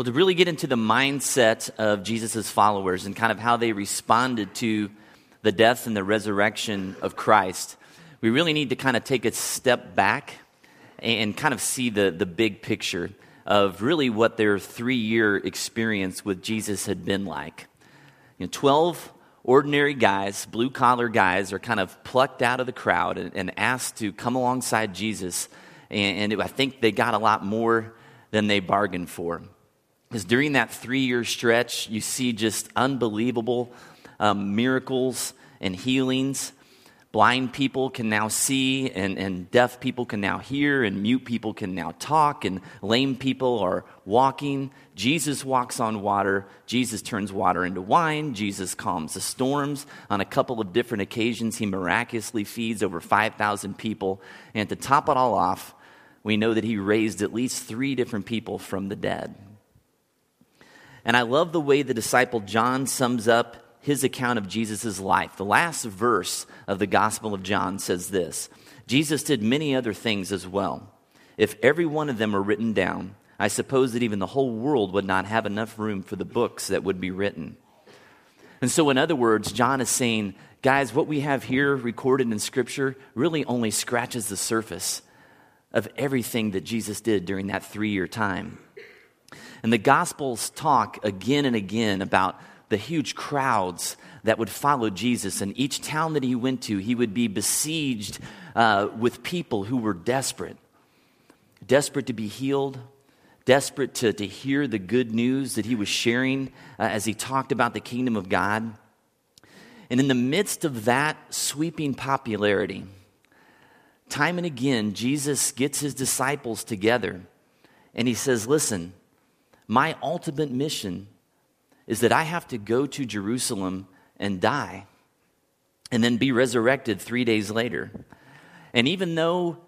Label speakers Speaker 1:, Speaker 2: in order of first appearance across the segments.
Speaker 1: Well, to really get into the mindset of Jesus' followers and kind of how they responded to the death and the resurrection of Christ, we really need to kind of take a step back and kind of see the, the big picture of really what their three year experience with Jesus had been like. You know, 12 ordinary guys, blue collar guys, are kind of plucked out of the crowd and, and asked to come alongside Jesus. And, and it, I think they got a lot more than they bargained for. Because during that three year stretch, you see just unbelievable um, miracles and healings. Blind people can now see, and, and deaf people can now hear, and mute people can now talk, and lame people are walking. Jesus walks on water. Jesus turns water into wine. Jesus calms the storms. On a couple of different occasions, he miraculously feeds over 5,000 people. And to top it all off, we know that he raised at least three different people from the dead. And I love the way the disciple John sums up his account of Jesus' life. The last verse of the Gospel of John says this Jesus did many other things as well. If every one of them were written down, I suppose that even the whole world would not have enough room for the books that would be written. And so, in other words, John is saying, guys, what we have here recorded in Scripture really only scratches the surface of everything that Jesus did during that three year time. And the Gospels talk again and again about the huge crowds that would follow Jesus. And each town that he went to, he would be besieged uh, with people who were desperate desperate to be healed, desperate to, to hear the good news that he was sharing uh, as he talked about the kingdom of God. And in the midst of that sweeping popularity, time and again, Jesus gets his disciples together and he says, Listen, my ultimate mission is that I have to go to Jerusalem and die and then be resurrected three days later. And even though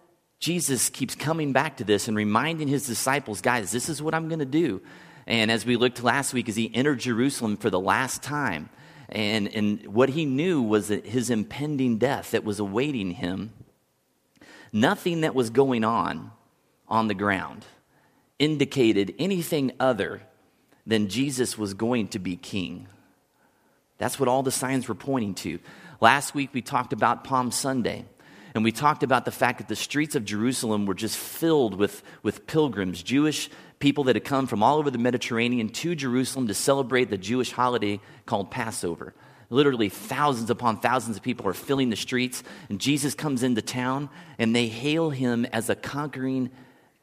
Speaker 1: Jesus keeps coming back to this and reminding his disciples, guys, this is what I'm going to do. And as we looked last week, as he entered Jerusalem for the last time, and, and what he knew was that his impending death that was awaiting him, nothing that was going on on the ground indicated anything other than Jesus was going to be king. That's what all the signs were pointing to. Last week we talked about Palm Sunday. And we talked about the fact that the streets of Jerusalem were just filled with, with pilgrims, Jewish people that had come from all over the Mediterranean to Jerusalem to celebrate the Jewish holiday called Passover. Literally, thousands upon thousands of people are filling the streets, and Jesus comes into town, and they hail him as a conquering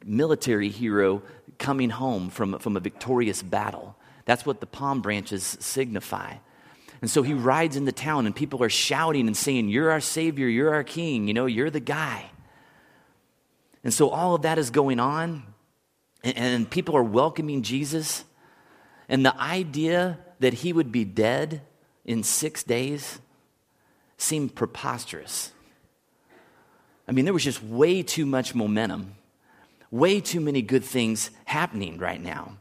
Speaker 1: military hero coming home from, from a victorious battle. That's what the palm branches signify. And so he rides into town, and people are shouting and saying, You're our Savior, you're our King, you know, you're the guy. And so all of that is going on, and, and people are welcoming Jesus. And the idea that he would be dead in six days seemed preposterous. I mean, there was just way too much momentum way too many good things happening right now.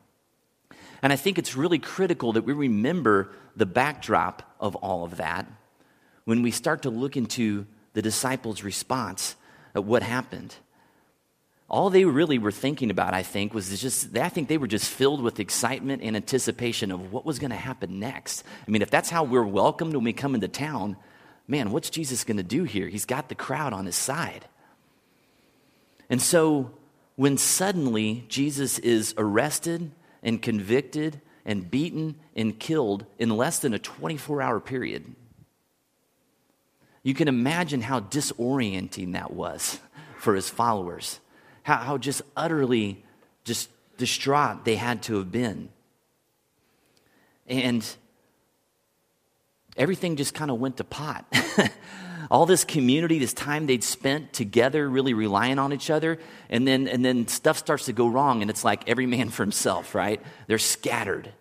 Speaker 1: And I think it's really critical that we remember the backdrop of all of that when we start to look into the disciples' response at what happened. All they really were thinking about, I think, was just, I think they were just filled with excitement and anticipation of what was going to happen next. I mean, if that's how we're welcomed when we come into town, man, what's Jesus going to do here? He's got the crowd on his side. And so when suddenly Jesus is arrested and convicted and beaten and killed in less than a 24 hour period. You can imagine how disorienting that was for his followers, how, how just utterly just distraught they had to have been. And everything just kind of went to pot. all this community, this time they'd spent together, really relying on each other, and then, and then stuff starts to go wrong, and it's like every man for himself, right? They're scattered.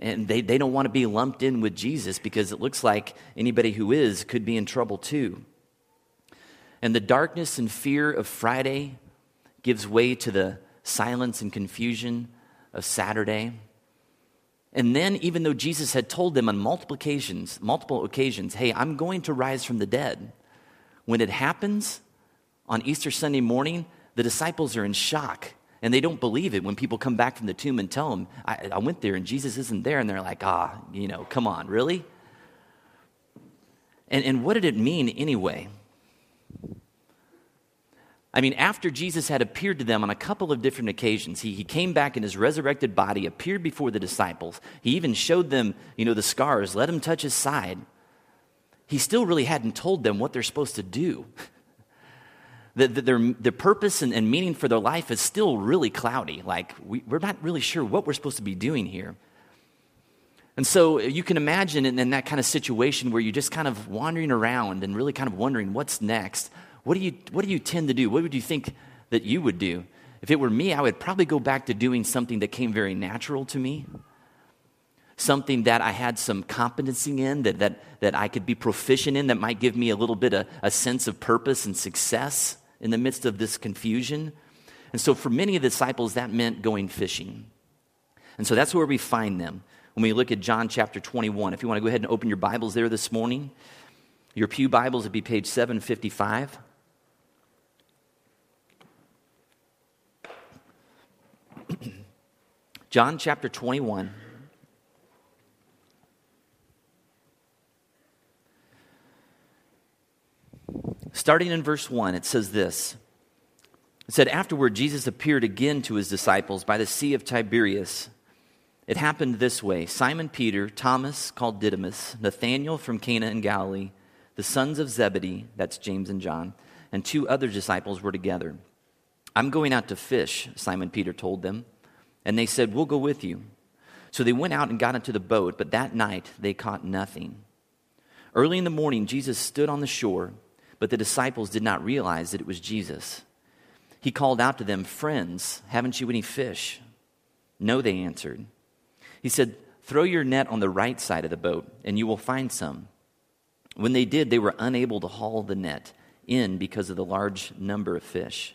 Speaker 1: And they, they don't want to be lumped in with Jesus because it looks like anybody who is could be in trouble too. And the darkness and fear of Friday gives way to the silence and confusion of Saturday. And then, even though Jesus had told them on multiple occasions, multiple occasions, hey, I'm going to rise from the dead, when it happens on Easter Sunday morning, the disciples are in shock And they don't believe it when people come back from the tomb and tell them, I, I went there and Jesus isn't there. And they're like, ah, you know, come on, really? And, and what did it mean anyway? I mean, after Jesus had appeared to them on a couple of different occasions, he, he came back in his resurrected body, appeared before the disciples. He even showed them, you know, the scars, let him touch his side. He still really hadn't told them what they're supposed to do. the, the, their, the purpose and, and, meaning for their life is still really cloudy. Like, we, we're not really sure what we're supposed to be doing here. And so you can imagine in, in that kind of situation where you're just kind of wandering around and really kind of wondering what's next. What do you, what do you tend to do? What would you think that you would do? If it were me, I would probably go back to doing something that came very natural to me, something that I had some competency in, that, that, that I could be proficient in, that might give me a little bit of a sense of purpose and success in the midst of this confusion. And so for many of the disciples, that meant going fishing. And so that's where we find them when we look at John chapter 21. If you want to go ahead and open your Bibles there this morning, your Pew Bibles would be page 755. John chapter 21. Starting in verse 1, it says this. It said, Afterward, Jesus appeared again to his disciples by the Sea of Tiberias. It happened this way Simon Peter, Thomas, called Didymus, Nathanael from Cana in Galilee, the sons of Zebedee, that's James and John, and two other disciples were together. I'm going out to fish, Simon Peter told them. And they said, We'll go with you. So they went out and got into the boat, but that night they caught nothing. Early in the morning, Jesus stood on the shore, but the disciples did not realize that it was Jesus. He called out to them, Friends, haven't you any fish? No, they answered. He said, Throw your net on the right side of the boat, and you will find some. When they did, they were unable to haul the net in because of the large number of fish.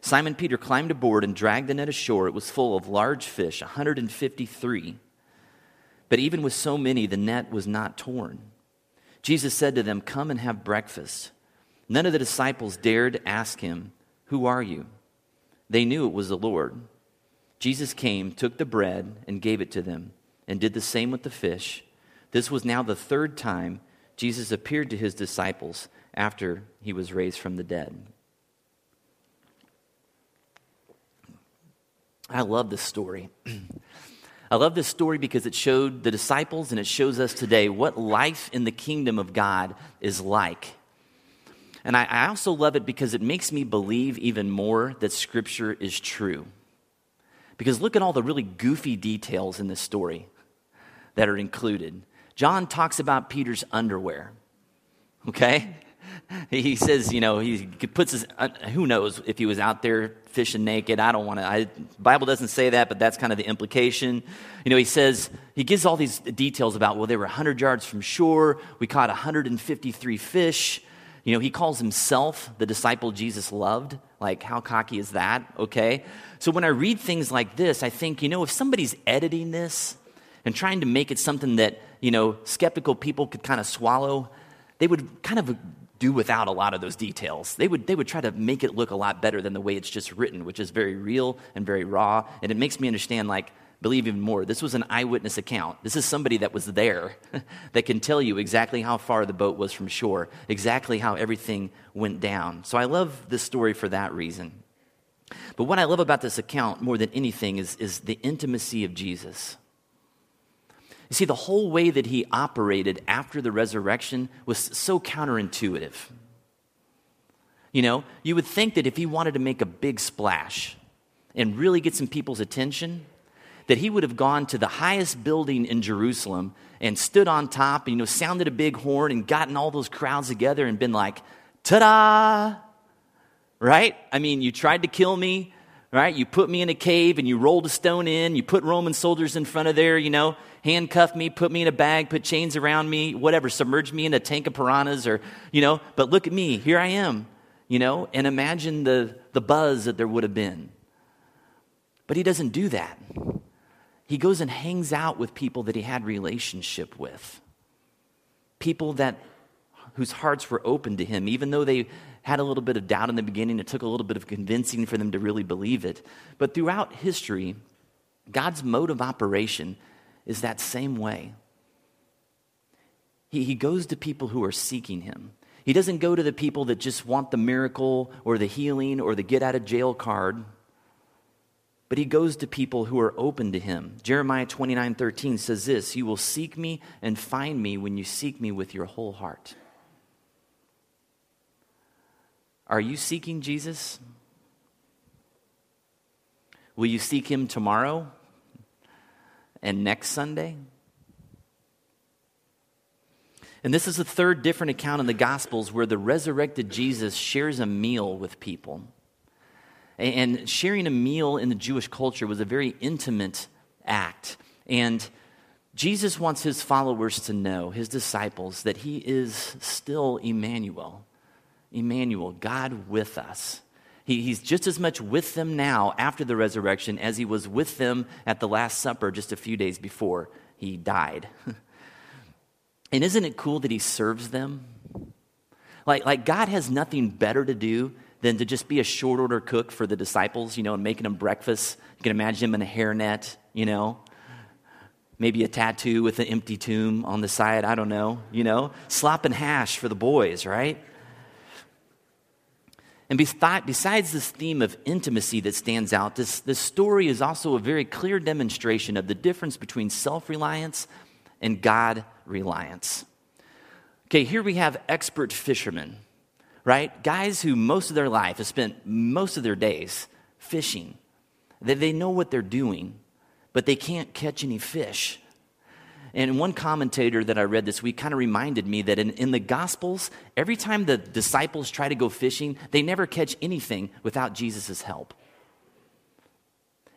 Speaker 1: Simon Peter climbed aboard and dragged the net ashore. It was full of large fish, 153. But even with so many, the net was not torn. Jesus said to them, Come and have breakfast. None of the disciples dared ask him, Who are you? They knew it was the Lord. Jesus came, took the bread, and gave it to them, and did the same with the fish. This was now the third time Jesus appeared to his disciples after he was raised from the dead. I love this story. I love this story because it showed the disciples and it shows us today what life in the kingdom of God is like. And I, I, also love it because it makes me believe even more that Scripture is true. Because look at all the really goofy details in this story that are included. John talks about Peter's underwear, okay? he says, you know, he puts his, uh, who knows if he was out there fishing naked. I don't want to, I, Bible doesn't say that, but that's kind of the implication. You know, he says, he gives all these details about, well, they were 100 yards from shore. We caught 153 fish. You know, he calls himself the disciple Jesus loved. Like, how cocky is that? Okay. So when I read things like this, I think, you know, if somebody's editing this and trying to make it something that, you know, skeptical people could kind of swallow, they would kind of do without a lot of those details. They would, they would try to make it look a lot better than the way it's just written, which is very real and very raw. And it makes me understand, like, believe even more. This was an eyewitness account. This is somebody that was there that can tell you exactly how far the boat was from shore, exactly how everything went down. So I love this story for that reason. But what I love about this account more than anything is, is the intimacy of Jesus. You see, the whole way that he operated after the resurrection was so counterintuitive. You know, you would think that if he wanted to make a big splash and really get some people's attention, that he would have gone to the highest building in Jerusalem and stood on top, and, you know, sounded a big horn and gotten all those crowds together and been like, ta da! Right? I mean, you tried to kill me, right? You put me in a cave and you rolled a stone in, you put Roman soldiers in front of there, you know, handcuff me, put me in a bag, put chains around me, whatever, submerge me in a tank of piranhas or, you know, but look at me, here I am, you know, and imagine the, the buzz that there would have been. But he doesn't do that. He goes and hangs out with people that he had relationship with. People that whose hearts were open to him, even though they had a little bit of doubt in the beginning. It took a little bit of convincing for them to really believe it. But throughout history, God's mode of operation is that same way. He, he goes to people who are seeking him. He doesn't go to the people that just want the miracle or the healing or the get out of jail card. But he goes to people who are open to him. Jeremiah 29 13 says this You will seek me and find me when you seek me with your whole heart. Are you seeking Jesus? Will you seek him tomorrow and next Sunday? And this is the third different account in the Gospels where the resurrected Jesus shares a meal with people. And sharing a meal in the Jewish culture was a very intimate act. And Jesus wants his followers to know, his disciples, that he is still Emmanuel. Emmanuel, God with us. He, he's just as much with them now after the resurrection as he was with them at the Last Supper just a few days before he died. and isn't it cool that he serves them? Like, like God has nothing better to do than to just be a short order cook for the disciples, you know, and making them breakfast. You can imagine him in a hairnet, you know, maybe a tattoo with an empty tomb on the side. I don't know, you know, slop and hash for the boys, right? And besides this theme of intimacy that stands out, this, this story is also a very clear demonstration of the difference between self reliance and God reliance. Okay, here we have expert fishermen, right? Guys who most of their life have spent most of their days fishing. They, they know what they're doing, but they can't catch any fish. And one commentator that I read this week kind of reminded me that in, in the Gospels, every time the disciples try to go fishing, they never catch anything without Jesus' help.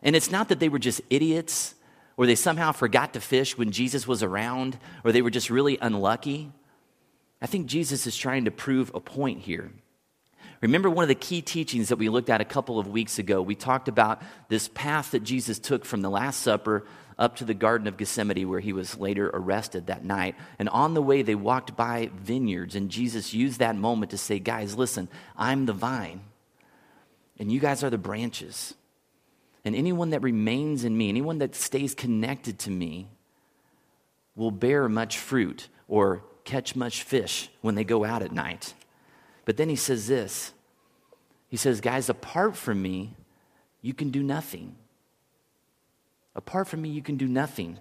Speaker 1: And it's not that they were just idiots or they somehow forgot to fish when Jesus was around or they were just really unlucky. I think Jesus is trying to prove a point here. Remember one of the key teachings that we looked at a couple of weeks ago? We talked about this path that Jesus took from the Last Supper up to the Garden of Gethsemane, where he was later arrested that night. And on the way, they walked by vineyards, and Jesus used that moment to say, Guys, listen, I'm the vine, and you guys are the branches. And anyone that remains in me, anyone that stays connected to me, will bear much fruit or catch much fish when they go out at night. But then he says this He says, Guys, apart from me, you can do nothing. Apart from me, you can do nothing.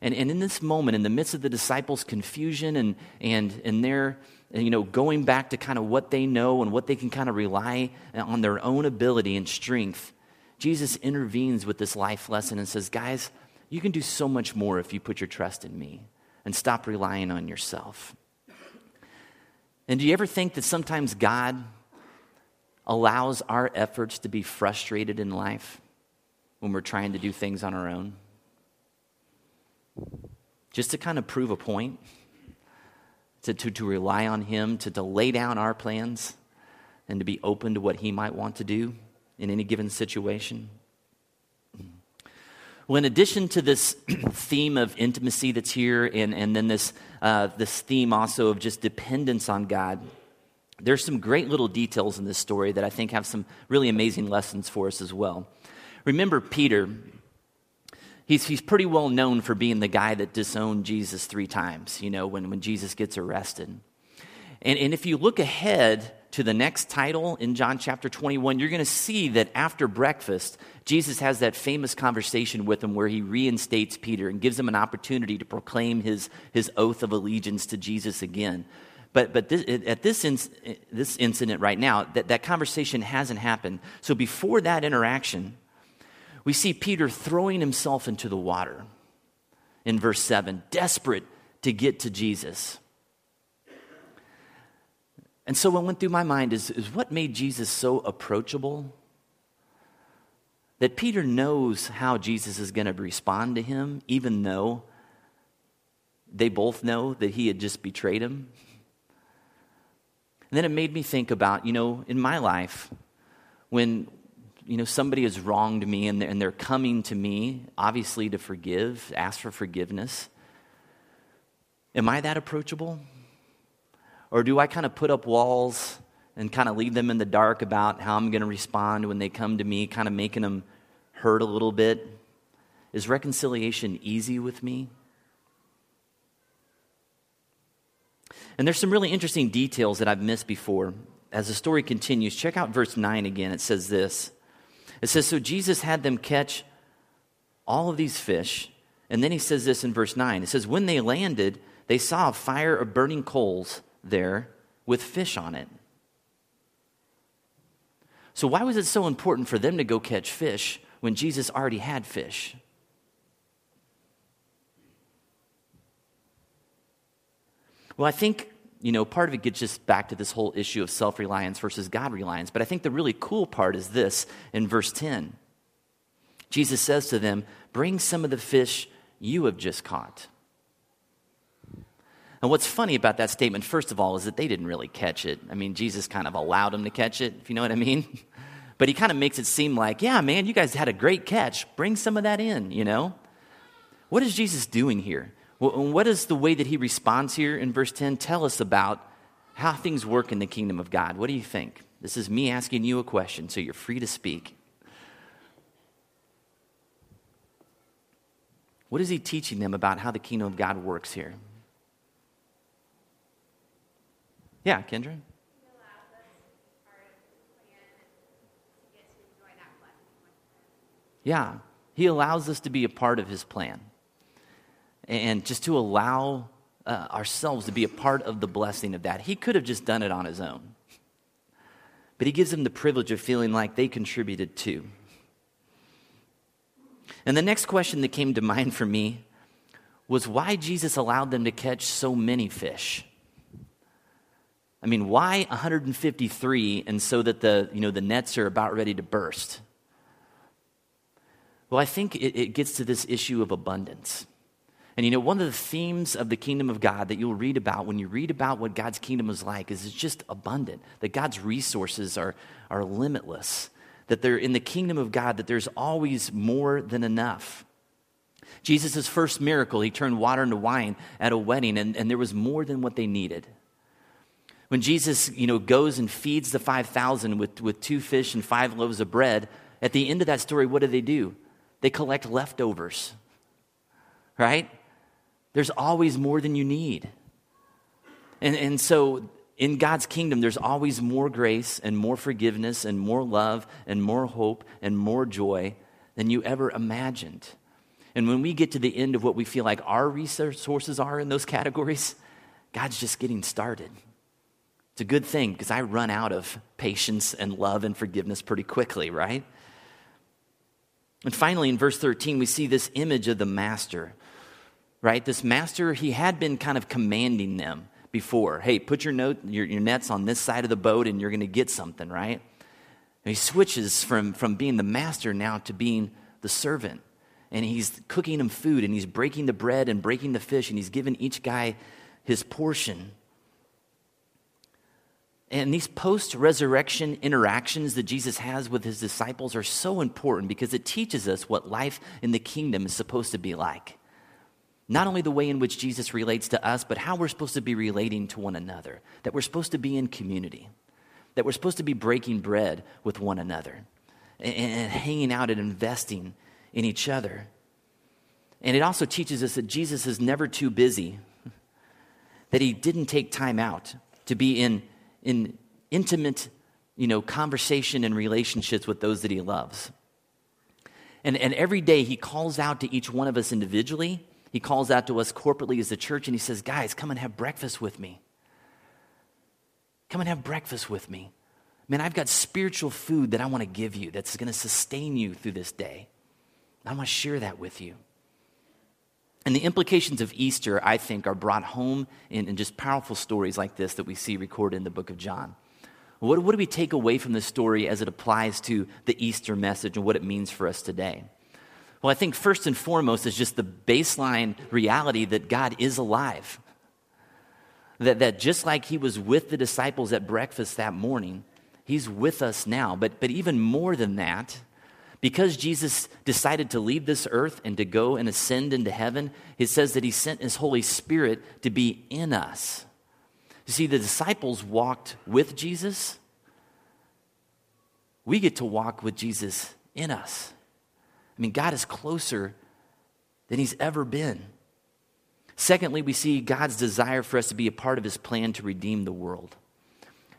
Speaker 1: And, and in this moment, in the midst of the disciples' confusion and, and, and their, you know, going back to kind of what they know and what they can kind of rely on their own ability and strength, Jesus intervenes with this life lesson and says, Guys, you can do so much more if you put your trust in me and stop relying on yourself. And do you ever think that sometimes God allows our efforts to be frustrated in life? When we're trying to do things on our own? Just to kind of prove a point, to, to, to rely on Him, to, to lay down our plans, and to be open to what He might want to do in any given situation. Well, in addition to this theme of intimacy that's here, and, and then this, uh, this theme also of just dependence on God, there's some great little details in this story that I think have some really amazing lessons for us as well. Remember Peter, he's, he's pretty well known for being the guy that disowned Jesus three times, you know, when, when Jesus gets arrested. And, and if you look ahead to the next title in John chapter 21, you're going to see that after breakfast, Jesus has that famous conversation with him where he reinstates Peter and gives him an opportunity to proclaim his, his oath of allegiance to Jesus again. But, but this, at this, in, this incident right now, that, that conversation hasn't happened. So before that interaction, we see Peter throwing himself into the water in verse 7, desperate to get to Jesus. And so, what went through my mind is, is what made Jesus so approachable? that Peter knows how Jesus is going to respond to him, even though they both know that he had just betrayed him. And then it made me think about, you know, in my life, when, you know, somebody has wronged me and they're, and they're coming to me, obviously to forgive, ask for forgiveness. Am I that approachable? Or do I kind of put up walls and kind of leave them in the dark about how I'm going to respond when they come to me, kind of making them hurt a little bit? Is reconciliation easy with me? And there's some really interesting details that I've missed before. As the story continues, check out verse 9 again. It says this It says, So Jesus had them catch all of these fish. And then he says this in verse 9 it says, When they landed, they saw a fire of burning coals there with fish on it. So, why was it so important for them to go catch fish when Jesus already had fish? Well, I think, you know, part of it gets just back to this whole issue of self reliance versus God reliance. But I think the really cool part is this in verse 10. Jesus says to them, Bring some of the fish you have just caught. And what's funny about that statement, first of all, is that they didn't really catch it. I mean, Jesus kind of allowed them to catch it, if you know what I mean. But he kind of makes it seem like, yeah, man, you guys had a great catch. Bring some of that in, you know? What is Jesus doing here? What does the way that he responds here in verse 10 tell us about how things work in the kingdom of God? What do you think? This is me asking you a question, so you're free to speak. What is he teaching them about how the kingdom of God works here? Yeah, Kendra? Yeah, he allows us to be a part of his plan. And just to allow uh, ourselves to be a part of the blessing of that. He could have just done it on his own. But he gives them the privilege of feeling like they contributed too. And the next question that came to mind for me was why Jesus allowed them to catch so many fish. I mean, why 153 and so that the, you know, the nets are about ready to burst? Well, I think it, it gets to this issue of abundance. And you know, one of the themes of the kingdom of God that you'll read about when you read about what God's kingdom is like is it's just abundant, that God's resources are, are limitless, that they're in the kingdom of God, that there's always more than enough. Jesus' first miracle, he turned water into wine at a wedding, and, and there was more than what they needed. When Jesus, you know, goes and feeds the 5,000 with, with two fish and five loaves of bread, at the end of that story, what do they do? They collect leftovers, right? There's always more than you need. And, and so in God's kingdom, there's always more grace and more forgiveness and more love and more hope and more joy than you ever imagined. And when we get to the end of what we feel like our resources are in those categories, God's just getting started. It's a good thing because I run out of patience and love and forgiveness pretty quickly, right? And finally, in verse 13, we see this image of the master, right? This master, he had been kind of commanding them before hey, put your, note, your, your nets on this side of the boat and you're going to get something, right? And he switches from, from being the master now to being the servant. And he's cooking them food and he's breaking the bread and breaking the fish and he's giving each guy his portion. And these post resurrection interactions that Jesus has with his disciples are so important because it teaches us what life in the kingdom is supposed to be like. Not only the way in which Jesus relates to us, but how we're supposed to be relating to one another, that we're supposed to be in community, that we're supposed to be breaking bread with one another and, and hanging out and investing in each other. And it also teaches us that Jesus is never too busy, that he didn't take time out to be in in intimate, you know, conversation and relationships with those that he loves. And, and every day he calls out to each one of us individually. He calls out to us corporately as the church and he says, Guys, come and have breakfast with me. Come and have breakfast with me. Man, I've got spiritual food that I want to give you that's going to sustain you through this day. I want to share that with you. And the implications of Easter, I think, are brought home in, in, just powerful stories like this that we see recorded in the book of John. What, what do we take away from this story as it applies to the Easter message and what it means for us today? Well, I think first and foremost is just the baseline reality that God is alive. That, that just like he was with the disciples at breakfast that morning, he's with us now. But, but even more than that, because Jesus decided to leave this earth and to go and ascend into heaven, it says that he sent his Holy Spirit to be in us. You see, the disciples walked with Jesus. We get to walk with Jesus in us. I mean, God is closer than he's ever been. Secondly, we see God's desire for us to be a part of his plan to redeem the world.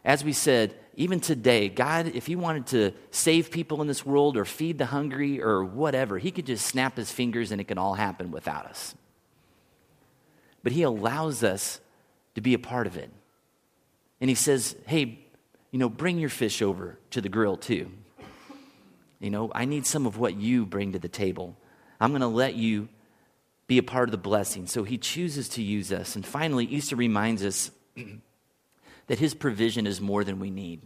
Speaker 1: As we said, even today, God, if he wanted to save people in this world or feed the hungry or whatever, he could just snap his fingers and it can all happen without us. But he allows us to be a part of it. And he says, hey, you know, bring your fish over to the grill too. You know, I need some of what you bring to the table. I'm going to let you be a part of the blessing. So he chooses to use us. And finally, Easter reminds us that his provision is more than we need.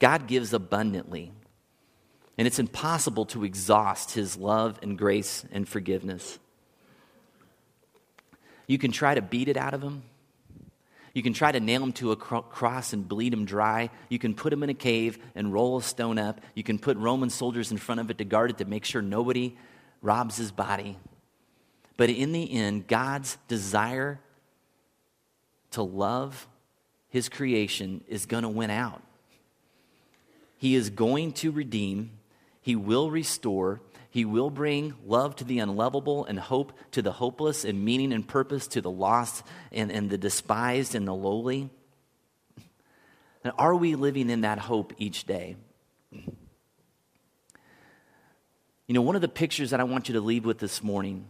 Speaker 1: God gives abundantly, and it's impossible to exhaust his love and grace and forgiveness. You can try to beat it out of him, you can try to nail him to a cross and bleed him dry. You can put him in a cave and roll a stone up. You can put Roman soldiers in front of it to guard it to make sure nobody robs his body. But in the end, God's desire to love his creation is going to win out. He is going to redeem, he will restore, he will bring love to the unlovable and hope to the hopeless and meaning and purpose to the lost and, and the despised and the lowly. And are we living in that hope each day? You know, one of the pictures that I want you to leave with this morning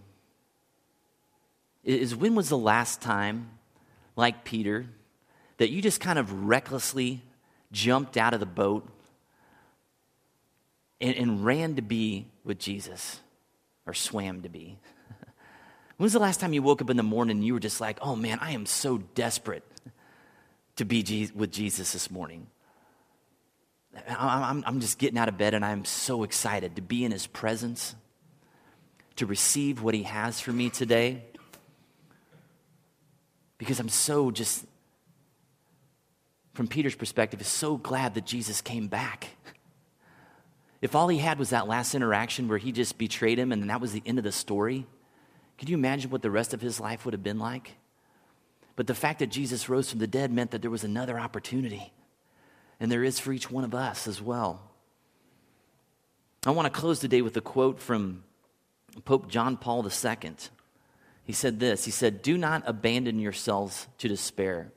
Speaker 1: is when was the last time, like Peter, that you just kind of recklessly jumped out of the boat and, and ran to be with Jesus or swam to be? when was the last time you woke up in the morning and you were just like, oh man, I am so desperate to be Je- with Jesus this morning? I'm, I'm just getting out of bed and I'm so excited to be in his presence, to receive what he has for me today. Because I'm so just, from Peter's perspective, is so glad that Jesus came back. If all he had was that last interaction where he just betrayed him and that was the end of the story, could you imagine what the rest of his life would have been like? But the fact that Jesus rose from the dead meant that there was another opportunity. And there is for each one of us as well. I want to close today with a quote from Pope John Paul II. He said this He said, Do not abandon yourselves to despair.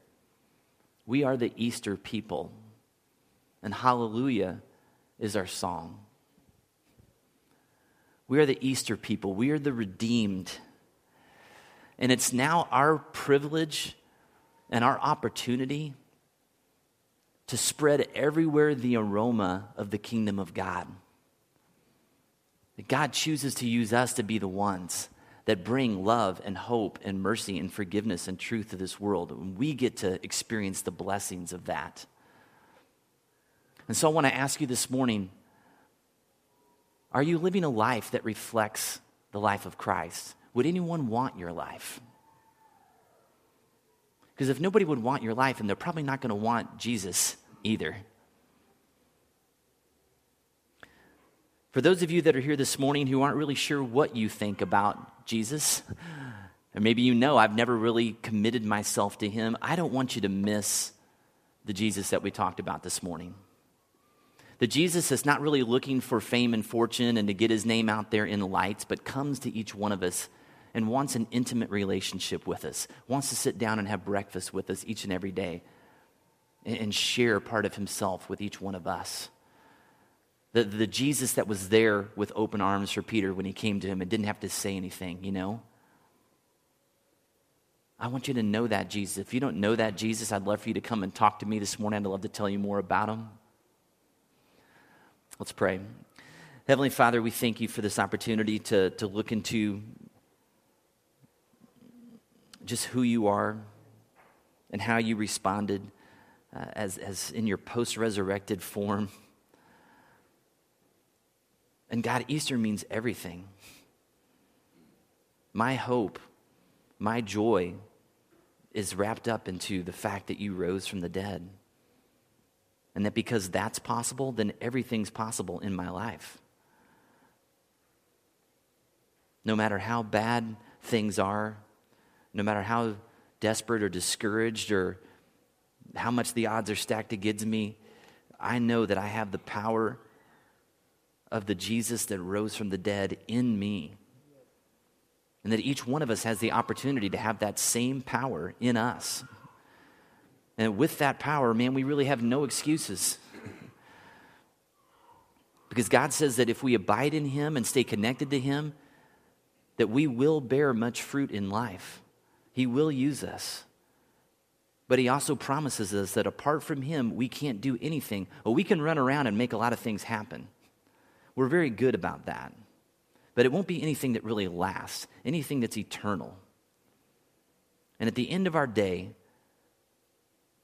Speaker 1: We are the Easter people. And hallelujah is our song. We are the Easter people, we are the redeemed. And it's now our privilege and our opportunity to spread everywhere the aroma of the kingdom of God. God chooses to use us to be the ones that bring love and hope and mercy and forgiveness and truth to this world. And we get to experience the blessings of that. And so I want to ask you this morning are you living a life that reflects the life of Christ? Would anyone want your life? Because if nobody would want your life, and they're probably not going to want Jesus either. For those of you that are here this morning who aren't really sure what you think about Jesus, or maybe you know I've never really committed myself to him, I don't want you to miss the Jesus that we talked about this morning. That Jesus is not really looking for fame and fortune and to get his name out there in lights, but comes to each one of us and wants an intimate relationship with us, wants to sit down and have breakfast with us each and every day and share part of himself with each one of us. The, the Jesus that was there with open arms for Peter when he came to him and didn't have to say anything, you know? I want you to know that Jesus. If you don't know that Jesus, I'd love for you to come and talk to me this morning. I'd love to tell you more about him. Let's pray. Heavenly Father, we thank you for this opportunity to, to look into just who you are and how you responded uh, as, as in your post resurrected form. And God, Easter means everything. My hope, my joy is wrapped up into the fact that you rose from the dead. And that because that's possible, then everything's possible in my life. No matter how bad things are, no matter how desperate or discouraged or how much the odds are stacked against me, I know that I have the power of the Jesus that rose from the dead in me. And that each one of us has the opportunity to have that same power in us. And with that power, man, we really have no excuses. because God says that if we abide in Him and stay connected to Him, that we will bear much fruit in life. He will use us. But He also promises us that apart from Him, we can't do anything. Well, we can run around and make a lot of things happen. We're very good about that. But it won't be anything that really lasts, anything that's eternal. And at the end of our day,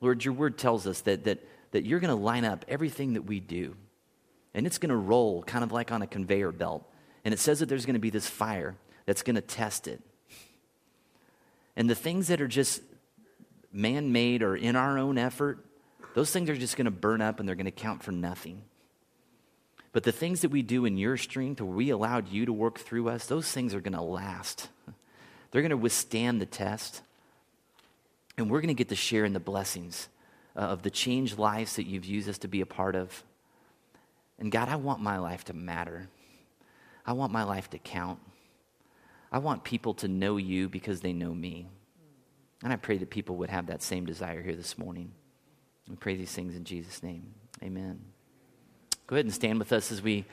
Speaker 1: Lord, your word tells us that, that, that you're going to line up everything that we do, and it's going to roll kind of like on a conveyor belt. And it says that there's going to be this fire that's going to test it. And the things that are just man made or in our own effort, those things are just going to burn up and they're going to count for nothing. But the things that we do in your strength, where we allowed you to work through us, those things are going to last. They're going to withstand the test. And we're going to get to share in the blessings uh, of the changed lives that you've used us to be a part of. And God, I want my life to matter. I want my life to count. I want people to know you because they know me. And I pray that people would have that same desire here this morning. We pray these things in Jesus' name. Amen. Go ahead and stand with us as we